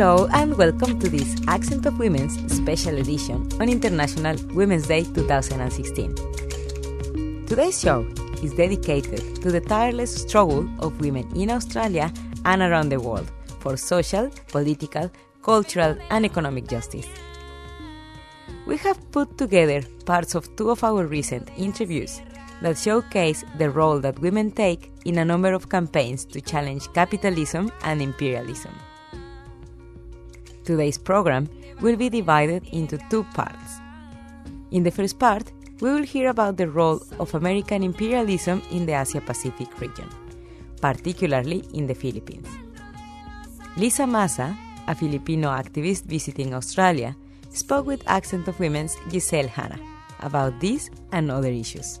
Hello and welcome to this Accent of Women's special edition on International Women's Day 2016. Today's show is dedicated to the tireless struggle of women in Australia and around the world for social, political, cultural, and economic justice. We have put together parts of two of our recent interviews that showcase the role that women take in a number of campaigns to challenge capitalism and imperialism. Today's program will be divided into two parts. In the first part, we will hear about the role of American imperialism in the Asia Pacific region, particularly in the Philippines. Liza Maza, a Filipino activist visiting Australia, spoke with Accent of Women's Giselle Hanna about this and other issues.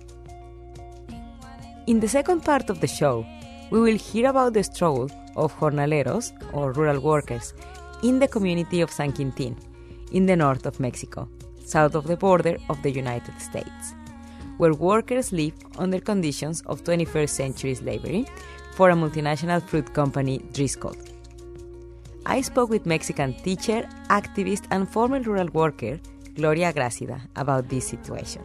In the second part of the show, we will hear about the struggle of jornaleros, or rural workers, in the community of San Quintin, in the north of Mexico, south of the border of the United States, where workers live under conditions of 21st century slavery for a multinational fruit company, Driscoll. I spoke with Mexican teacher, activist, and former rural worker Gloria Gracida about this situation.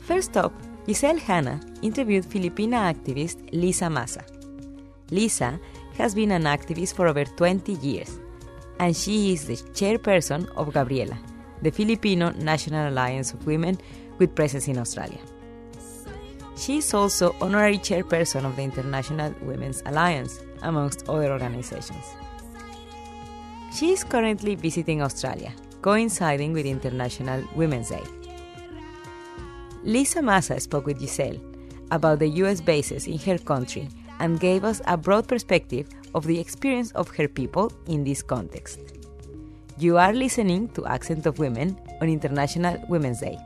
First up, Giselle Hanna interviewed Filipina activist Liza Maza. Liza has been an activist for over 20 years, and she is the chairperson of Gabriela, the Filipino National Alliance of Women with presence in Australia. She is also honorary chairperson of the International Women's Alliance, amongst other organizations. She is currently visiting Australia, coinciding with International Women's Day. Liza Maza spoke with Giselle about the US bases in her country and gave us a broad perspective of the experience of her people in this context. You are listening to Accent of Women on International Women's Day.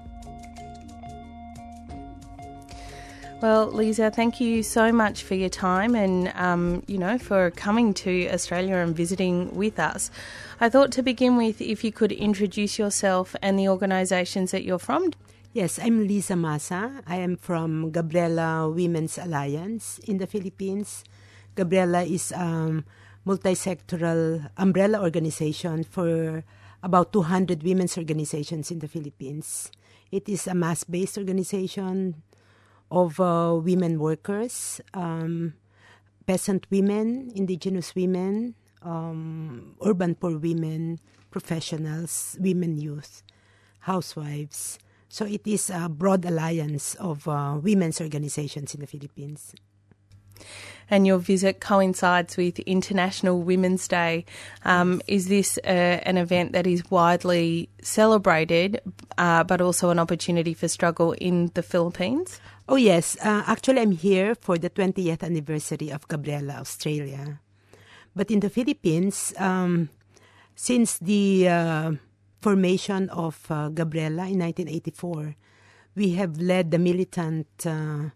Well, Liza, thank you so much for your time and, um, you know, for coming to Australia and visiting with us. I thought to begin with, if you could introduce yourself and the organisations that you're from. Yes, I'm Liza Maza. I am from Gabriela Women's Alliance in the Philippines. Gabriela is a multi-sectoral umbrella organization for about 200 women's organizations in the Philippines. It is a mass-based organization of uh, women workers, um, peasant women, indigenous women, um, urban poor women, professionals, women youth, housewives, so it is a broad alliance of uh, women's organizations in the Philippines. And your visit coincides with International Women's Day. Um, is this uh, an event that is widely celebrated, uh, but also an opportunity for struggle in the Philippines? Oh, yes. Uh, actually, I'm here for the 20th anniversary of Gabriela, Australia. But in the Philippines, um, since the uh, formation of uh, Gabriela in 1984, we have led the militant uh,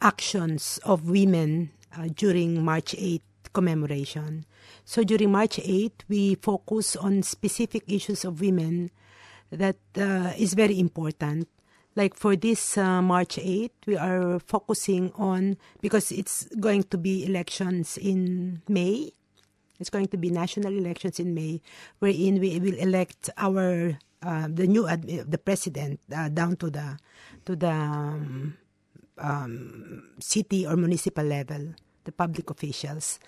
actions of women uh, during March 8 commemoration. So during March 8, we focus on specific issues of women that uh, is very important. Like for this uh, March 8, we are focusing on, because it's going to be elections in May, it's going to be national elections in May, wherein we will elect our uh, the new the president uh, down to the to the um, um, city or municipal level, the public officials.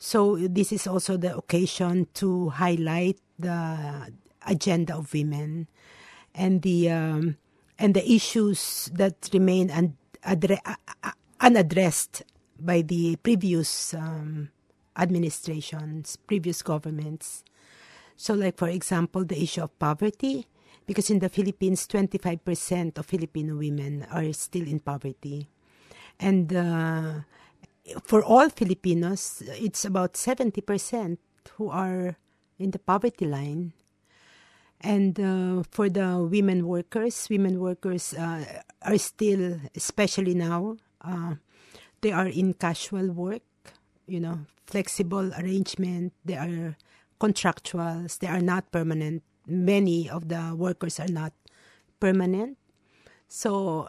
So this is also the occasion to highlight the agenda of women and the um, and the issues that remain un- adre- unaddressed by the previous um, administrations, previous governments. So, like for example, the issue of poverty, because in the Philippines, 25% of Filipino women are still in poverty. And uh, for all Filipinos, it's about 70% who are in the poverty line. And uh, for the women workers, women workers uh, are still, especially now, uh, they are in casual work, you know, flexible arrangement. They are contractuals. They are not permanent. Many of the workers are not permanent. So,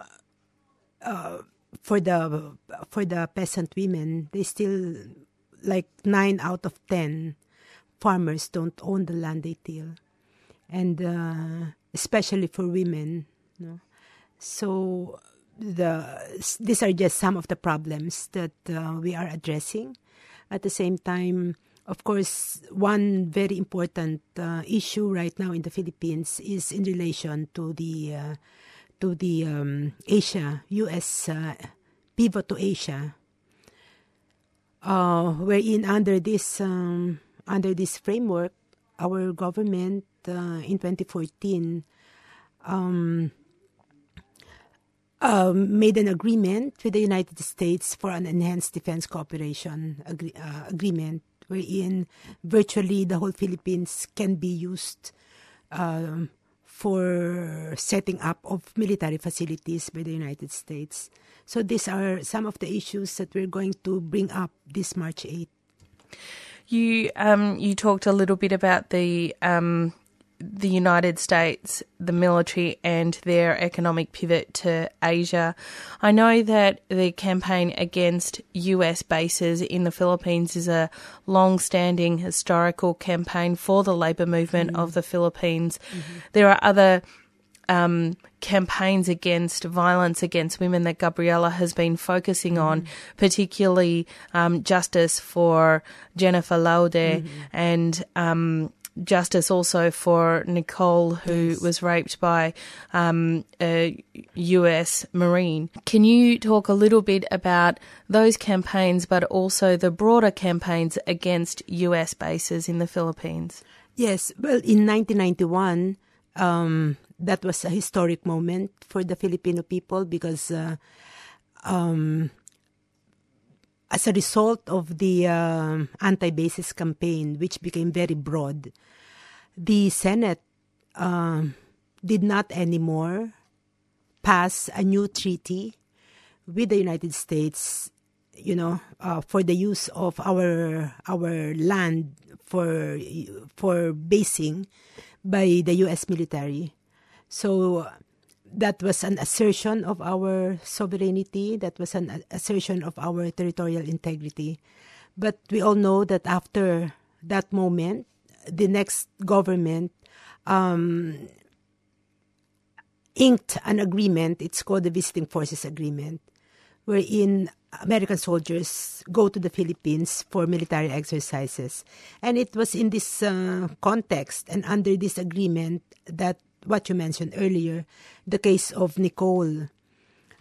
uh, for the for the peasant women, they still like nine out of ten farmers don't own the land they till, and uh, especially for women. You know? So the these are just some of the problems that uh, we are addressing. At the same time, of course, one very important uh, issue right now in the Philippines is in relation to the uh, to the um, Asia U.S. Uh, pivot to Asia, uh, wherein under this um, under this framework, our government uh, in 2014 um, um, made an agreement with the United States for an enhanced defense cooperation agree, uh, agreement, wherein virtually the whole Philippines can be used um, for setting up of military facilities by the United States. So these are some of the issues that we're going to bring up this March 8th. You um, you talked a little bit about the um, the United States, the military, and their economic pivot to Asia. I know that the campaign against US bases in the Philippines is a long standing historical campaign for the labour movement mm-hmm. of the Philippines. Mm-hmm. There are other um, campaigns against violence against women that Gabriela has been focusing on, mm-hmm. particularly um, justice for Jennifer Laude mm-hmm. and um, justice also for Nicole, who yes. was raped by um, a US Marine. Can you talk a little bit about those campaigns, but also the broader campaigns against US bases in the Philippines? Yes, well, in 1991, um, that was a historic moment for the Filipino people because. Uh, um, as a result of the uh, anti-basis campaign, which became very broad, the Senate uh, did not anymore pass a new treaty with the United States, you know, uh, for the use of our our land for for basing by the U.S. military. So that was an assertion of our sovereignty, that was an assertion of our territorial integrity. But we all know that after that moment, the next government um, inked an agreement. It's called the Visiting Forces Agreement, wherein American soldiers go to the Philippines for military exercises. And it was in this uh, context and under this agreement that what you mentioned earlier, the case of Nicole,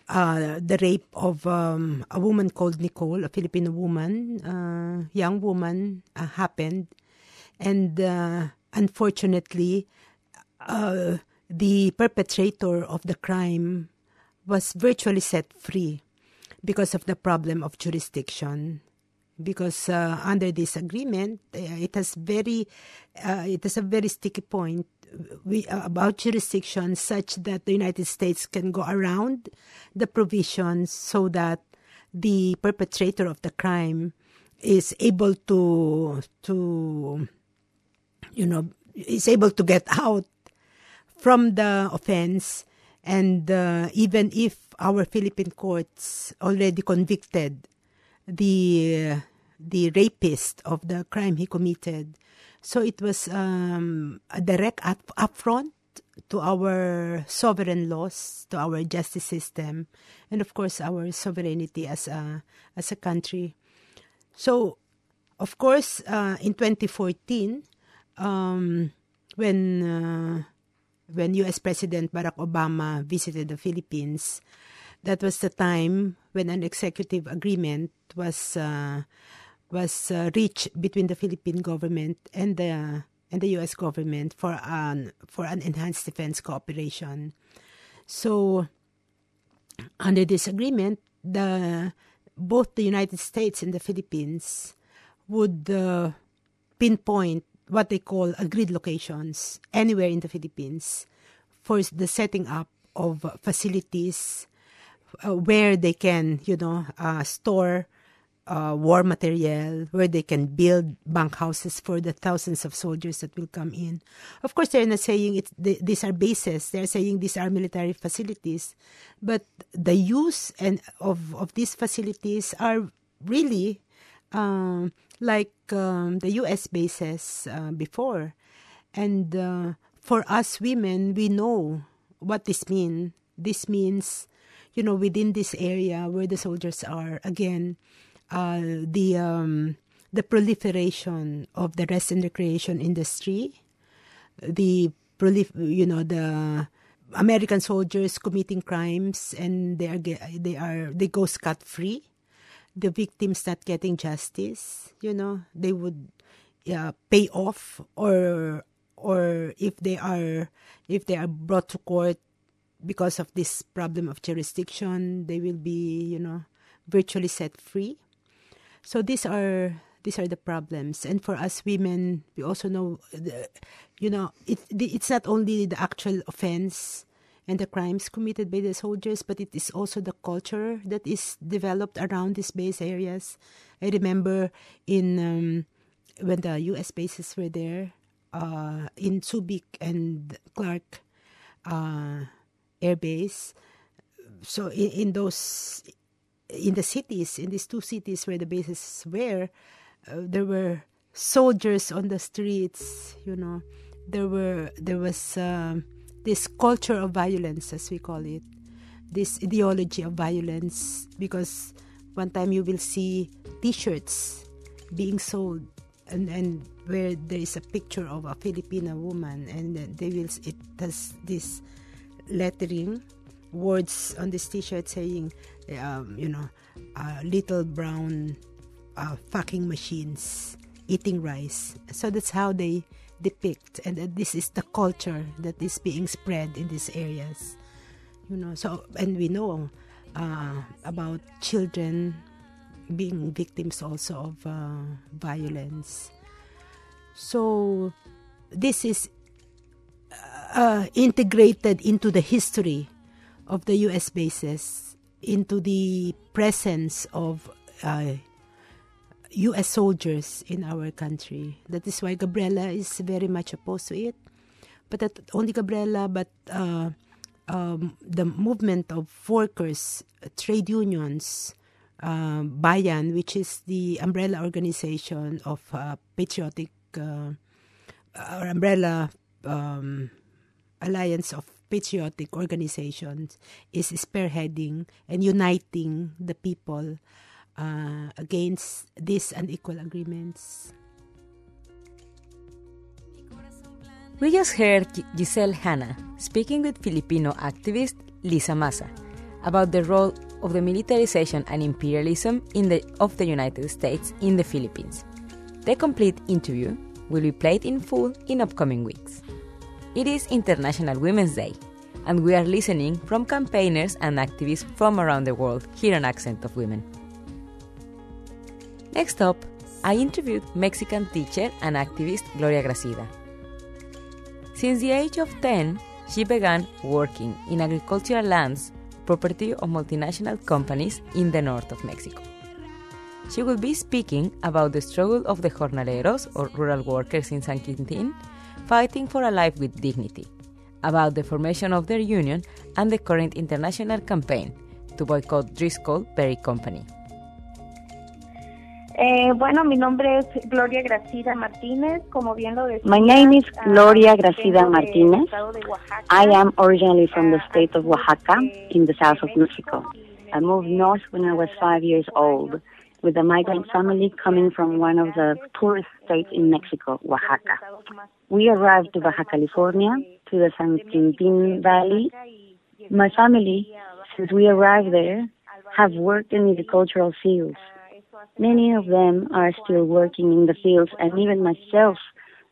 uh, the rape of um, a woman called Nicole, a Filipino woman, uh, young woman, uh, happened. And uh, unfortunately, uh, the perpetrator of the crime was virtually set free because of the problem of jurisdiction. Because uh, under this agreement uh, it has very uh, it a very sticky point we, uh, about jurisdiction such that the United States can go around the provisions so that the perpetrator of the crime is able to to you know is able to get out from the offense and uh, even if our Philippine courts already convicted the the rapist of the crime he committed so it was um, a direct up- affront to our sovereign laws, to our justice system, and of course our sovereignty as a as a country. So, of course, uh, in 2014, um, when uh, when U.S. President Barack Obama visited the Philippines, that was the time when an executive agreement was uh, was uh, reached between the Philippine government and the and the U.S. government for an for an enhanced defense cooperation. So, under this agreement, the both the United States and the Philippines would uh, pinpoint what they call agreed locations anywhere in the Philippines for the setting up of facilities uh, where they can, you know, uh, store uh, war material, where they can build bunkhouses for the thousands of soldiers that will come in. Of course, they're not saying it's, these are bases. They're saying these are military facilities, but the use and of of these facilities are really um, like um, the U.S. bases uh, before, and uh, for us women, we know what this means. This means, you know, within this area where the soldiers are, again, uh, the um, the proliferation of the rest and recreation industry, the prolif- you know the American soldiers committing crimes and they are they are they go scot free. The victims not getting justice, you know, they would uh, pay off or or if they are if they are brought to court because of this problem of jurisdiction, they will be you know virtually set free. So these are these are the problems, and for us women, we also know, the, you know, it it's not only the actual offense and the crimes committed by the soldiers, but it is also the culture that is developed around these base areas. I remember in um, when the U.S. bases were there, uh, in Subic and Clark uh, Air Base. So in, in those in the cities, in these two cities where the bases were, uh, there were soldiers on the streets. You know, there were there was um, this culture of violence, as we call it, this ideology of violence. Because one time you will see T-shirts being sold, and and where there is a picture of a Filipina woman, and they will it has this lettering words on this t-shirt saying um, you know uh, little brown uh, fucking machines eating rice so that's how they depict and that this is the culture that is being spread in these areas you know so and we know uh, about children being victims also of uh, violence so this is uh, integrated into the history of the U.S. bases, into the presence of uh, U.S. soldiers in our country. That is why Gabriela is very much opposed to it. But not only Gabriela, but uh, um, the movement of workers, trade unions, uh, Bayan, which is the umbrella organization of uh, patriotic uh, or umbrella um, alliance of patriotic organizations is spearheading and uniting the people uh, against these unequal agreements. We just heard Giselle Hanna speaking with Filipino activist Liza Maza about the role of the militarization and imperialism the, of the United States in the Philippines. The complete interview will be played in full in upcoming weeks. It is International Women's Day, and we are listening from campaigners and activists from around the world here on Accent of Women. Next up, I interviewed Mexican teacher and activist Gloria Gracida. Since the age of 10, she began working in agricultural lands, property of multinational companies in the north of Mexico. She will be speaking about the struggle of the jornaleros or rural workers in San Quintin fighting for a life with dignity, about the formation of their union and the current international campaign to boycott Driscoll Berry Company. Eh, bueno, mi nombre es Gloria Gracida Martínez, como bien lo decía. My name is Gloria Gracida Martínez. I am originally from the state of Oaxaca in the south of Mexico. I moved north when I was five years old with a migrant family coming from one of the poorest states in Mexico, Oaxaca. We arrived to Baja California, to the San Quintin Valley. My family, since we arrived there, have worked in the agricultural fields. Many of them are still working in the fields, and even myself,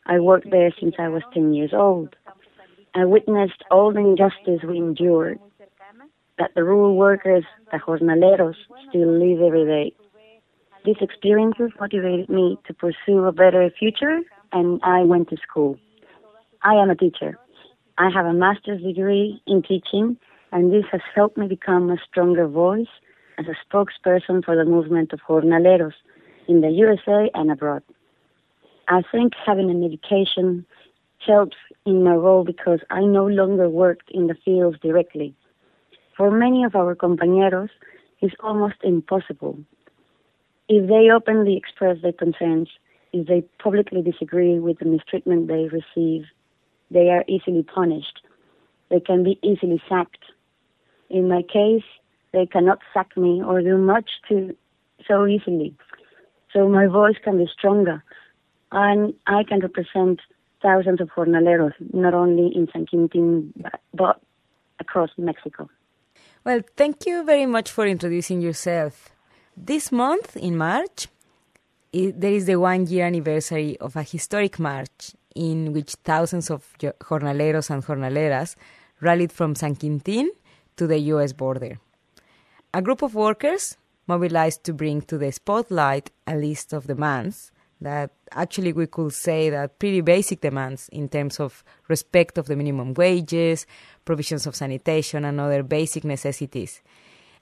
I worked there since I was 10 years old. I witnessed all the injustice we endured, that the rural workers, the jornaleros, still live every day. These experiences motivated me to pursue a better future and I went to school. I am a teacher. I have a master's degree in teaching, and this has helped me become a stronger voice as a spokesperson for the movement of jornaleros in the USA and abroad. I think having an education helped in my role because I no longer worked in the fields directly. For many of our compañeros, it's almost impossible. If they openly express their concerns, if they publicly disagree with the mistreatment they receive, they are easily punished. They can be easily sacked. In my case, they cannot sack me or do much to so easily. So my voice can be stronger, and I can represent thousands of jornaleros, not only in San Quintin, but, across Mexico. Well, thank you very much for introducing yourself. This month, in March, it, there is the one year anniversary of a historic march in which thousands of jornaleros and jornaleras rallied from San Quintin to the US border. A group of workers mobilized to bring to the spotlight a list of demands that actually we could say that pretty basic demands in terms of respect of the minimum wages, provisions of sanitation, and other basic necessities.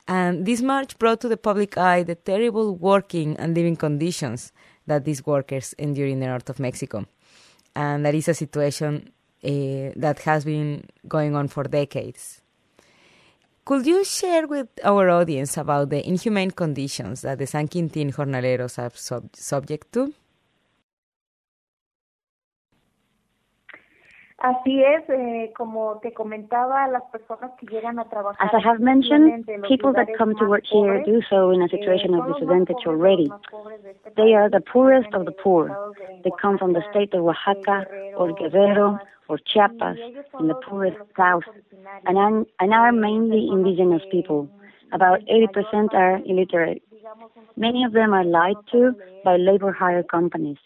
And this march brought to the public eye the terrible working and living conditions that these workers endure in the north of Mexico. And that is a situation uh, that has been going on for decades. Could you share with our audience about the inhumane conditions that the San Quintin jornaleros are sub- subject to? Así es, eh, como te comentaba, las personas que llegan a trabajar. As I have mentioned, people that come to work here do so in a situation of disadvantage already. They are the poorest of the poor. They come from the state of Oaxaca or Guerrero or Chiapas in the poorest south, and and are mainly indigenous people. About 80% are illiterate. Many of them are lied to by labor hire companies.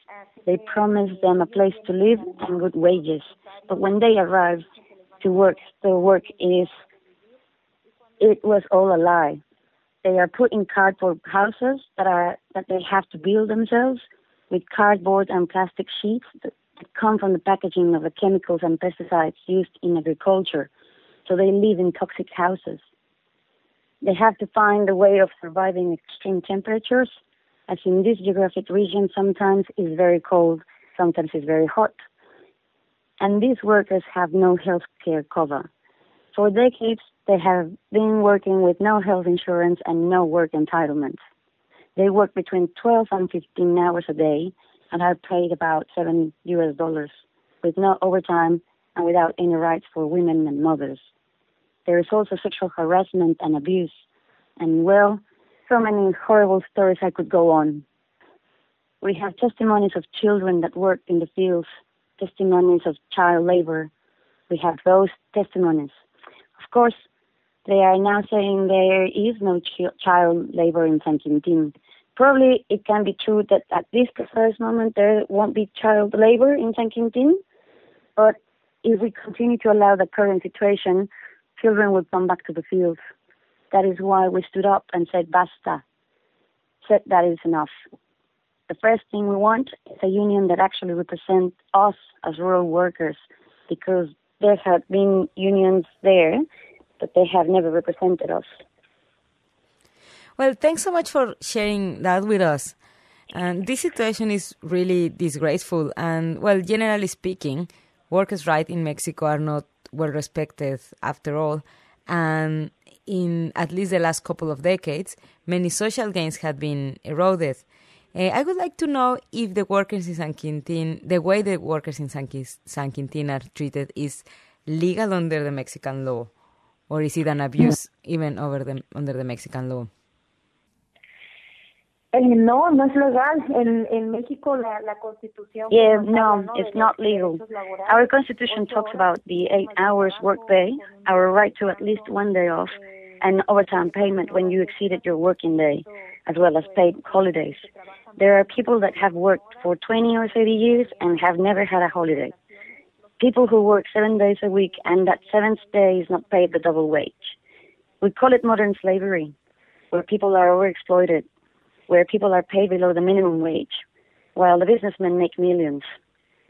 They promise them a place to live and good wages. But when they arrive to work, the work is, it was all a lie. They are put in cardboard houses that are, that they have to build themselves with cardboard and plastic sheets that, that come from the packaging of the chemicals and pesticides used in agriculture. So they live in toxic houses. They have to find a way of surviving extreme temperatures as in this geographic region, sometimes it's very cold, sometimes it's very hot. And these workers have no health care cover. For decades, they have been working with no health insurance and no work entitlement. They work between 12 and 15 hours a day and are paid about 7 US dollars with no overtime and without any rights for women and mothers. There is also sexual harassment and abuse. And well, so many horrible stories I could go on. We have testimonies of children that worked in the fields, testimonies of child labor. We have those testimonies. Of course, they are now saying there is no ch- child labor in San Quintin. Probably it can be true that at this precise moment there won't be child labor in San Quintin, but if we continue to allow the current situation, children will come back to the fields. That is why we stood up and said, basta, said that is enough. The first thing we want is a union that actually represents us as rural workers because there have been unions there, but they have never represented us. Well, thanks so much for sharing that with us. And this situation is really disgraceful. And, well, generally speaking, workers' rights in Mexico are not well respected after all. And in at least the last couple of decades, many social gains have been eroded. Uh, I would like to know if the workers in San Quintin, the way the workers in San, San Quintin are treated is legal under the Mexican law, or is it an abuse even over the, under the Mexican law? Eh, no, no es legal. En, en México la, la Constitución. Yeah, no, it's not legal. Our Constitution talks about the eight hours workday, our right to at least one day off, and overtime payment when you exceeded your working day, as well as paid holidays. There are people that have worked for 20 or 30 years and have never had a holiday. People who work seven days a week and that seventh day is not paid the double wage. We call it modern slavery, where people are overexploited, where people are paid below the minimum wage, while the businessmen make millions.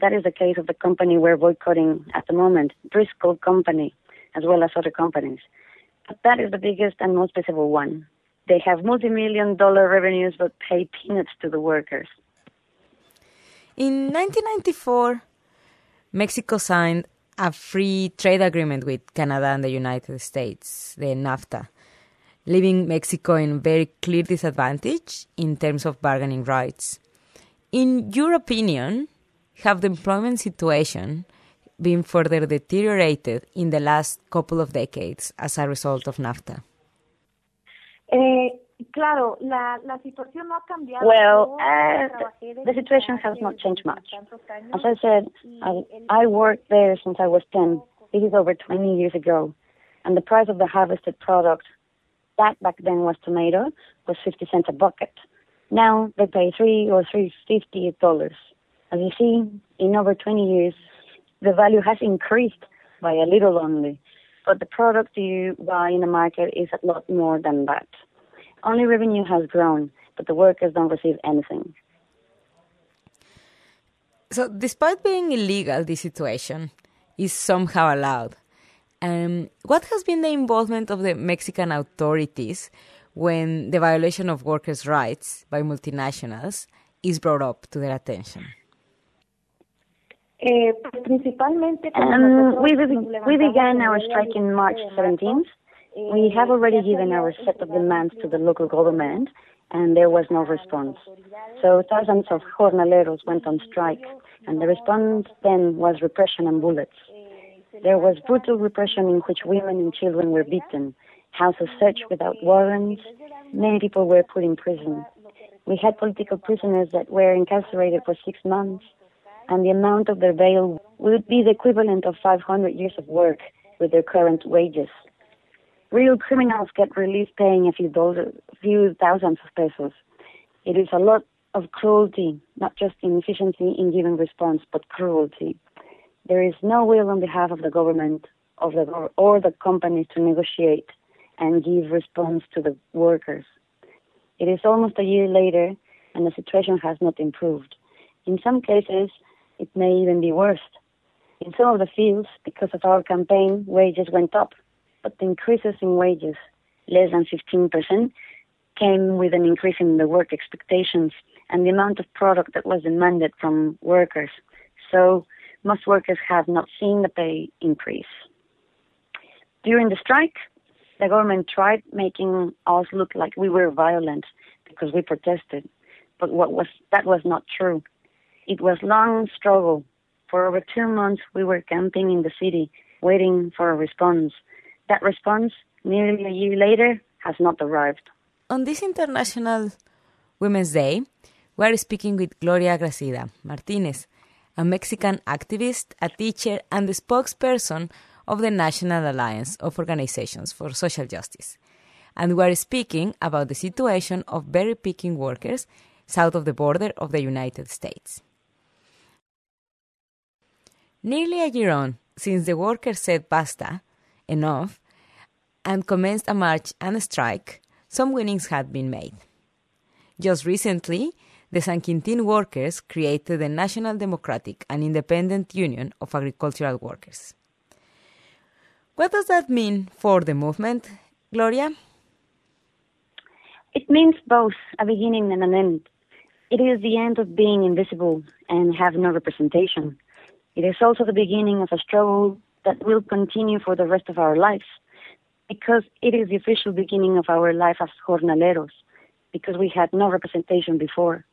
That is the case of the company we're boycotting at the moment, Driscoll Company, as well as other companies. But that is the biggest and most visible one. They have multi-million dollar revenues but pay peanuts to the workers. In 1994, Mexico signed a free trade agreement with Canada and the United States, the NAFTA, leaving Mexico in very clear disadvantage in terms of bargaining rights. In your opinion, have the employment situation been further deteriorated in the last couple of decades as a result of NAFTA? Eh, Claro, la, la situación no ha cambiado. Well, uh, the situation has not changed much. As I said, I, I worked there since I was 10. This is over 20 years ago. And the price of the harvested product, that back then was tomato, was 50 cents a bucket. Now they pay 3 or 350 dollars. As you see, in over 20 years, the value has increased by a little only. But the product you buy in the market is a lot more than that. Only revenue has grown, but the workers don't receive anything. So, despite being illegal, this situation is somehow allowed. Um, what has been the involvement of the Mexican authorities when the violation of workers' rights by multinationals is brought up to their attention? Eh, um, we, we began our strike in March 17th we have already given our set of demands to the local government, and there was no response. So thousands of jornaleros went on strike, and the response then was repression and bullets. There was brutal repression in which women and children were beaten, houses searched without warrants, many people were put in prison. We had political prisoners that were incarcerated for six months, and the amount of their bail would be the equivalent of 500 years of work with their current wages. Real criminals get released paying a few dollars, few thousands of pesos. It is a lot of cruelty, not just inefficiency in giving response, but cruelty. There is no will on behalf of the government of the or the companies to negotiate and give response to the workers. It is almost a year later, and the situation has not improved. In some cases, it may even be worse. In some of the fields, because of our campaign, wages went up but the increases in wages, less than 15%, came with an increase in the work expectations and the amount of product that was demanded from workers. So most workers have not seen the pay increase. During the strike, the government tried making us look like we were violent because we protested, but what was that was not true. It was long struggle. For over two months, we were camping in the city, waiting for a response. That response, nearly a year later, has not arrived. On this International Women's Day, we are speaking with Gloria Gracida Martinez, a Mexican activist, a teacher, and the spokesperson of the National Alliance of Organizations for Social Justice. And we are speaking about the situation of berry picking workers south of the border of the United States. Nearly a year on since the workers said basta, enough and commenced a march and a strike, some winnings had been made. Just recently, the San Quintin workers created the National Democratic and Independent Union of Agricultural Workers. What does that mean for the movement, Gloria? It means both a beginning and an end. It is the end of being invisible and have no representation. It is also the beginning of a struggle that will continue for the rest of our lives because it is the official beginning of our life as jornaleros because we had no representation before.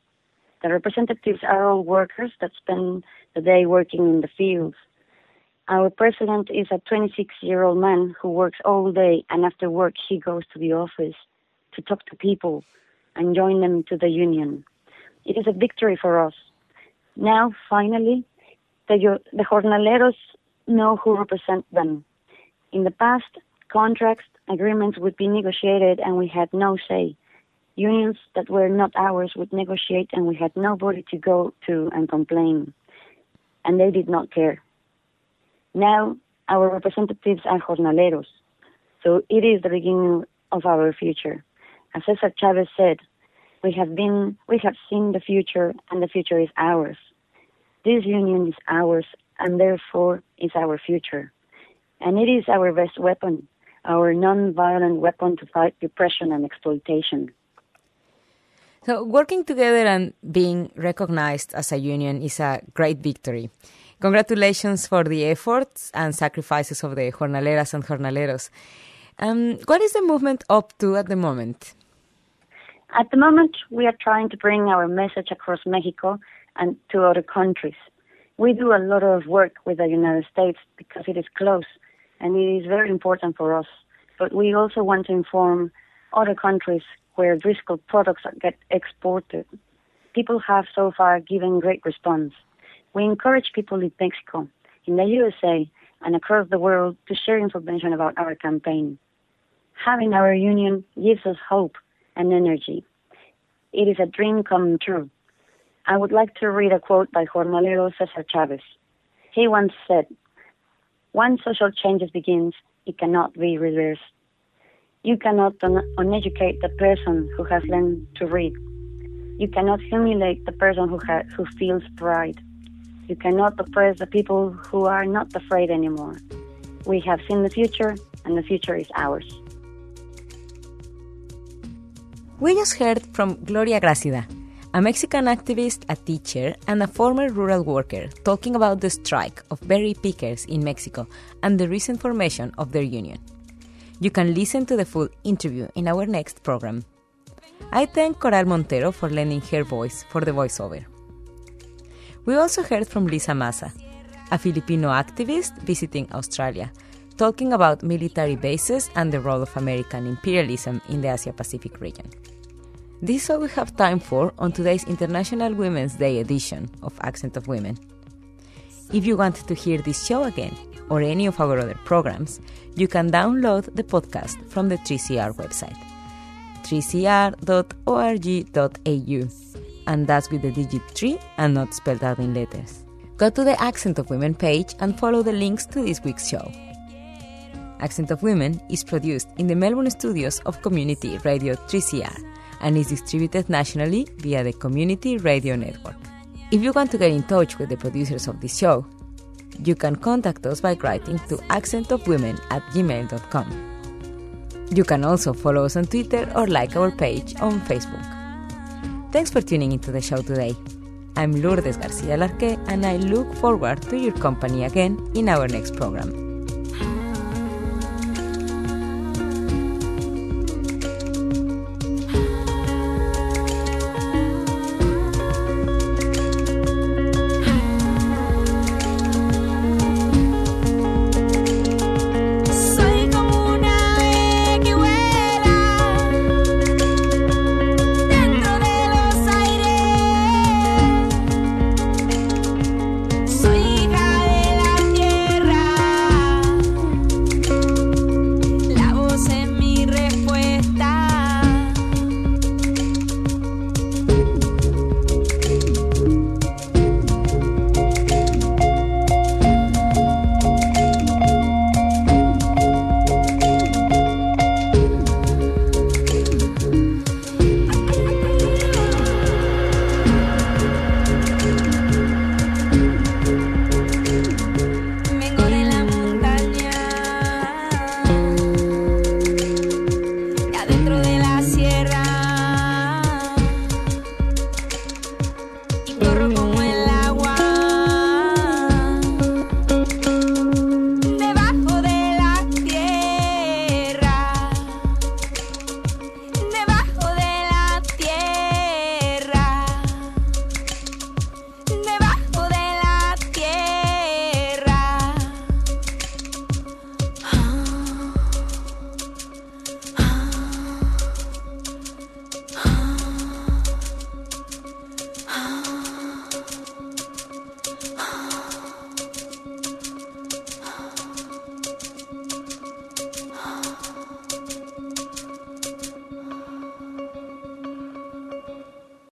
The representatives are all workers that spend the day working in the fields. Our president is a 26 year old man who works all day and after work he goes to the office to talk to people and join them to the union. It is a victory for us. Now, finally, the, the jornaleros know who represent them. In the past, contracts, agreements would be negotiated and we had no say. Unions that were not ours would negotiate and we had nobody to go to and complain. And they did not care. Now, our representatives are jornaleros. So it is the beginning of our future. As Cesar Chavez said, we have been, we have seen the future and the future is ours. This union is ours and therefore is our future. And it is our best weapon. our non-violent weapon to fight repression and exploitation. So, working together and being recognized as a union is a great victory. Congratulations for the efforts and sacrifices of the jornaleras and jornaleros. Um, what is the movement up to at the moment? At the moment, we are trying to bring our message across Mexico and to other countries. We do a lot of work with the United States because it is close and it is very important for us. But we also want to inform other countries where Driscoll products get exported. People have so far given great response. We encourage people in Mexico, in the USA, and across the world to share information about our campaign. Having our union gives us hope and energy. It is a dream come true. I would like to read a quote by Jornalero Cesar Chavez. He once said, Once social changes begins, it cannot be reversed. You cannot un- uneducate the person who has learned to read. You cannot humiliate the person who, ha- who feels pride. You cannot oppress the people who are not afraid anymore. We have seen the future, and the future is ours. We just heard from Gloria Gracida, a Mexican activist, a teacher, and a former rural worker, talking about the strike of berry pickers in Mexico and the recent formation of their union. You can listen to the full interview in our next program. I thank Coral Montero for lending her voice for the voiceover. We also heard from Liza Maza, a Filipino activist visiting Australia, talking about military bases and the role of American imperialism in the Asia Pacific region. This is all we have time for on today's International Women's Day edition of Accent of Women. If you want to hear this show again or any of our other programs, you can download the podcast from the 3CR website, 3cr.org.au, and that's with the digit 3 and not spelled out in letters. Go to the Accent of Women page and follow the links to this week's show. Accent of Women is produced in the Melbourne studios of Community Radio 3CR and is distributed nationally via the Community Radio Network. If you want to get in touch with the producers of this show, you can contact us by writing to accentofwomen at gmail.com. You can also follow us on Twitter or like our page on Facebook. Thanks for tuning into the show today. I'm Lourdes Garcia Larque, and I look forward to your company again in our next program.